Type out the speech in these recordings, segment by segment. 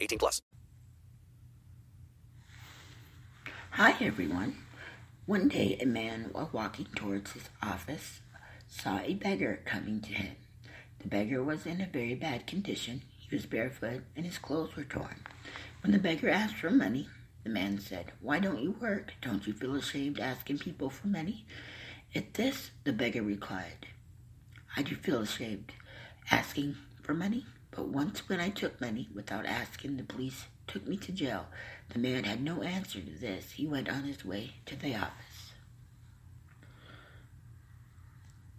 18 plus. Hi, everyone. One day, a man, while walking towards his office, saw a beggar coming to him. The beggar was in a very bad condition. He was barefoot and his clothes were torn. When the beggar asked for money, the man said, Why don't you work? Don't you feel ashamed asking people for money? At this, the beggar replied, I do feel ashamed asking for money, but once when I took money without asking, the police took me to jail. The man had no answer to this. He went on his way to the office.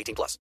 18 plus.